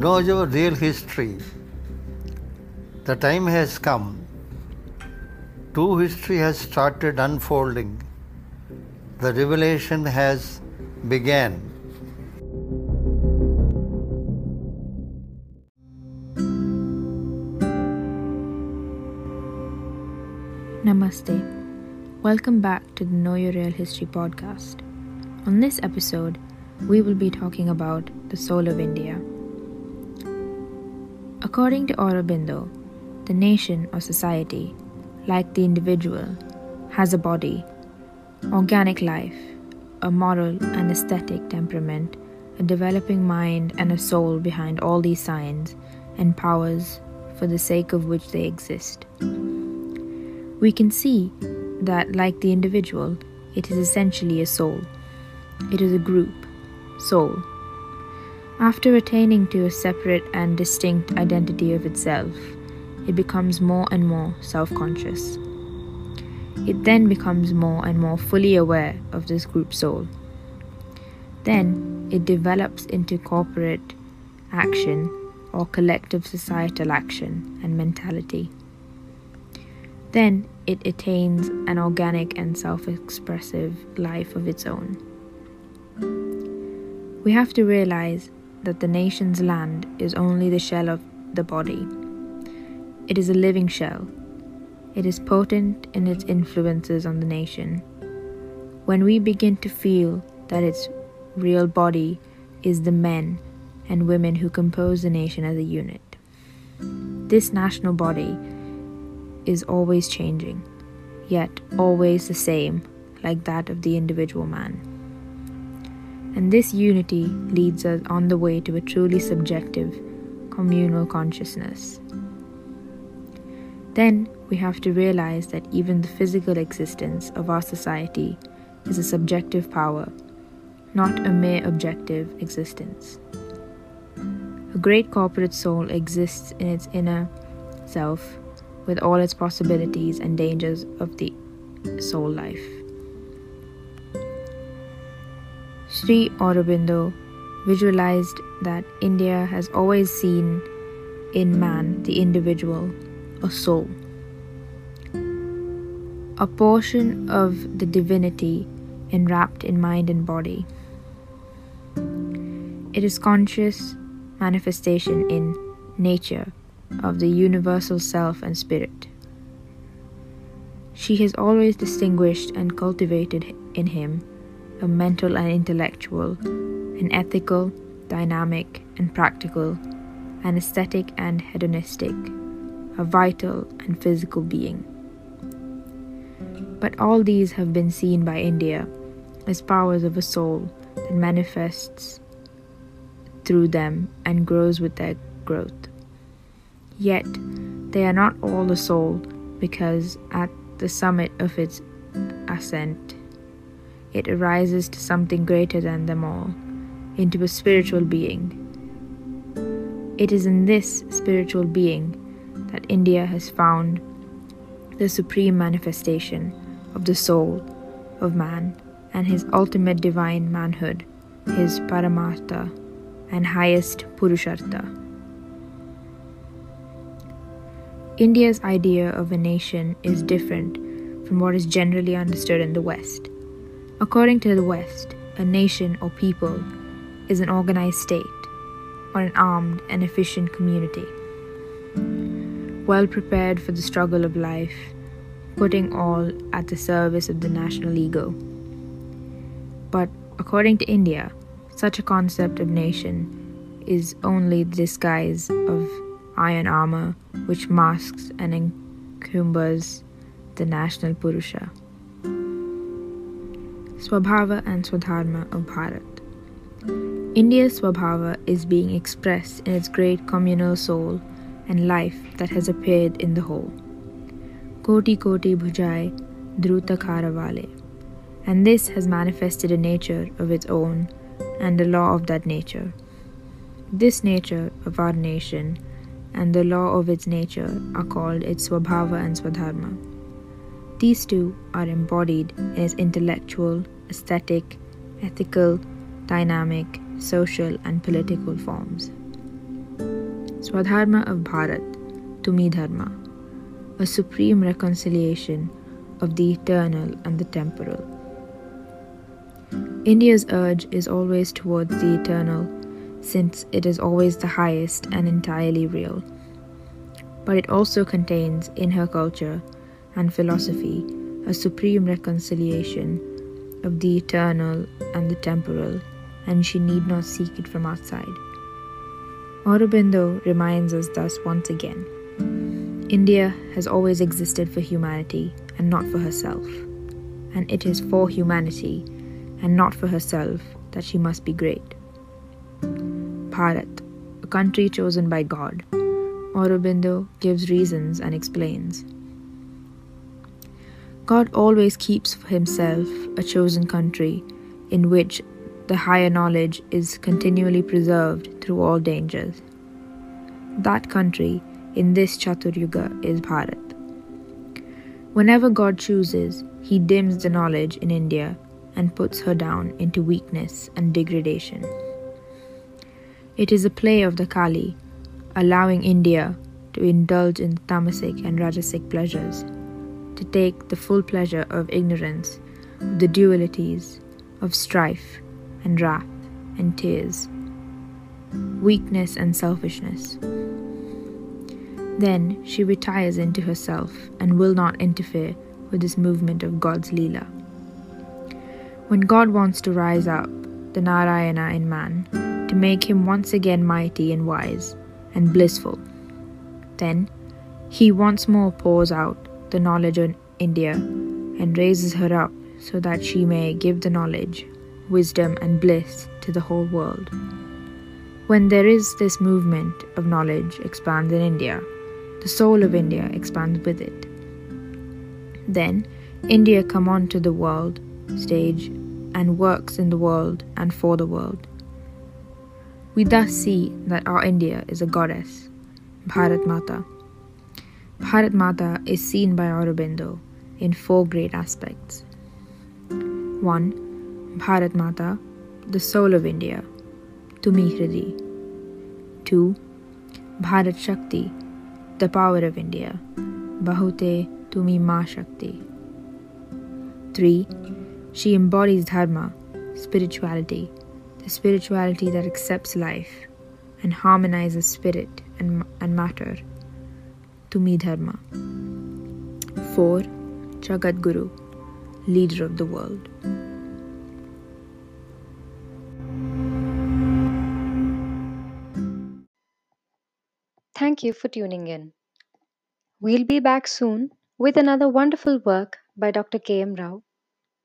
know your real history. The time has come. True history has started unfolding. The revelation has begun. Namaste. Welcome back to the Know Your Real History podcast. On this episode, we will be talking about the soul of India. According to Aurobindo, the nation or society, like the individual, has a body, organic life, a moral and aesthetic temperament, a developing mind, and a soul behind all these signs and powers for the sake of which they exist. We can see that, like the individual, it is essentially a soul. It is a group, soul. After attaining to a separate and distinct identity of itself, it becomes more and more self conscious. It then becomes more and more fully aware of this group soul. Then it develops into corporate action or collective societal action and mentality. Then it attains an organic and self expressive life of its own. We have to realize that the nation's land is only the shell of the body. It is a living shell. It is potent in its influences on the nation. When we begin to feel that its real body is the men and women who compose the nation as a unit, this national body is always changing, yet always the same, like that of the individual man. And this unity leads us on the way to a truly subjective, communal consciousness. Then we have to realize that even the physical existence of our society is a subjective power, not a mere objective existence. A great corporate soul exists in its inner self with all its possibilities and dangers of the soul life. Sri Aurobindo visualized that India has always seen in man the individual, a soul, a portion of the divinity enwrapped in mind and body. It is conscious manifestation in nature of the universal self and spirit. She has always distinguished and cultivated in him a mental and intellectual, an ethical, dynamic and practical, an aesthetic and hedonistic, a vital and physical being. But all these have been seen by India as powers of a soul that manifests through them and grows with their growth. Yet, they are not all the soul because at the summit of its ascent, it arises to something greater than them all, into a spiritual being. It is in this spiritual being that India has found the supreme manifestation of the soul of man and his ultimate divine manhood, his Paramartha and highest Purushartha. India's idea of a nation is different from what is generally understood in the West. According to the West, a nation or people is an organized state or an armed and efficient community, well prepared for the struggle of life, putting all at the service of the national ego. But according to India, such a concept of nation is only the disguise of iron armor which masks and encumbers the national Purusha. Swabhava and Swadharma of Bharat. India's Swabhava is being expressed in its great communal soul and life that has appeared in the whole. Koti Koti Bhujai Druta Kharavale. And this has manifested a nature of its own and a law of that nature. This nature of our nation and the law of its nature are called its Swabhava and Swadharma. These two are embodied in intellectual, aesthetic, ethical, dynamic, social, and political forms. Swadharma of Bharat, Tumi Dharma, a supreme reconciliation of the eternal and the temporal. India's urge is always towards the eternal, since it is always the highest and entirely real. But it also contains in her culture and philosophy a supreme reconciliation of the eternal and the temporal, and she need not seek it from outside. Aurobindo reminds us thus once again India has always existed for humanity and not for herself, and it is for humanity and not for herself that she must be great. Bharat, a country chosen by God, Aurobindo gives reasons and explains. God always keeps for himself a chosen country in which the higher knowledge is continually preserved through all dangers. That country in this Chatur Yuga is Bharat. Whenever God chooses, he dims the knowledge in India and puts her down into weakness and degradation. It is a play of the Kali, allowing India to indulge in tamasic and rajasic pleasures, to take the full pleasure of ignorance, of the dualities, of strife and wrath and tears, weakness and selfishness. Then she retires into herself and will not interfere with this movement of God's Leela. When God wants to rise up the Narayana in man, to make him once again mighty and wise and blissful, then he once more pours out the knowledge on India and raises her up so that she may give the knowledge, wisdom, and bliss to the whole world. When there is this movement of knowledge expands in India, the soul of India expands with it. Then India come onto the world stage and works in the world and for the world. We thus see that our India is a goddess, Bharat Mata. Bharat Mata is seen by Aurobindo in four great aspects. 1. Bharat Mata, the soul of India, Tumi Hridi. 2. Bharat Shakti, the power of India, Bahute Tumi Ma Shakti. 3. She embodies dharma, spirituality, the spirituality that accepts life and harmonizes spirit and, and matter. Tumi Dharma. 4. Jagat Guru, leader of the world. Thank you for tuning in. We'll be back soon with another wonderful work by Dr. K. M. Rao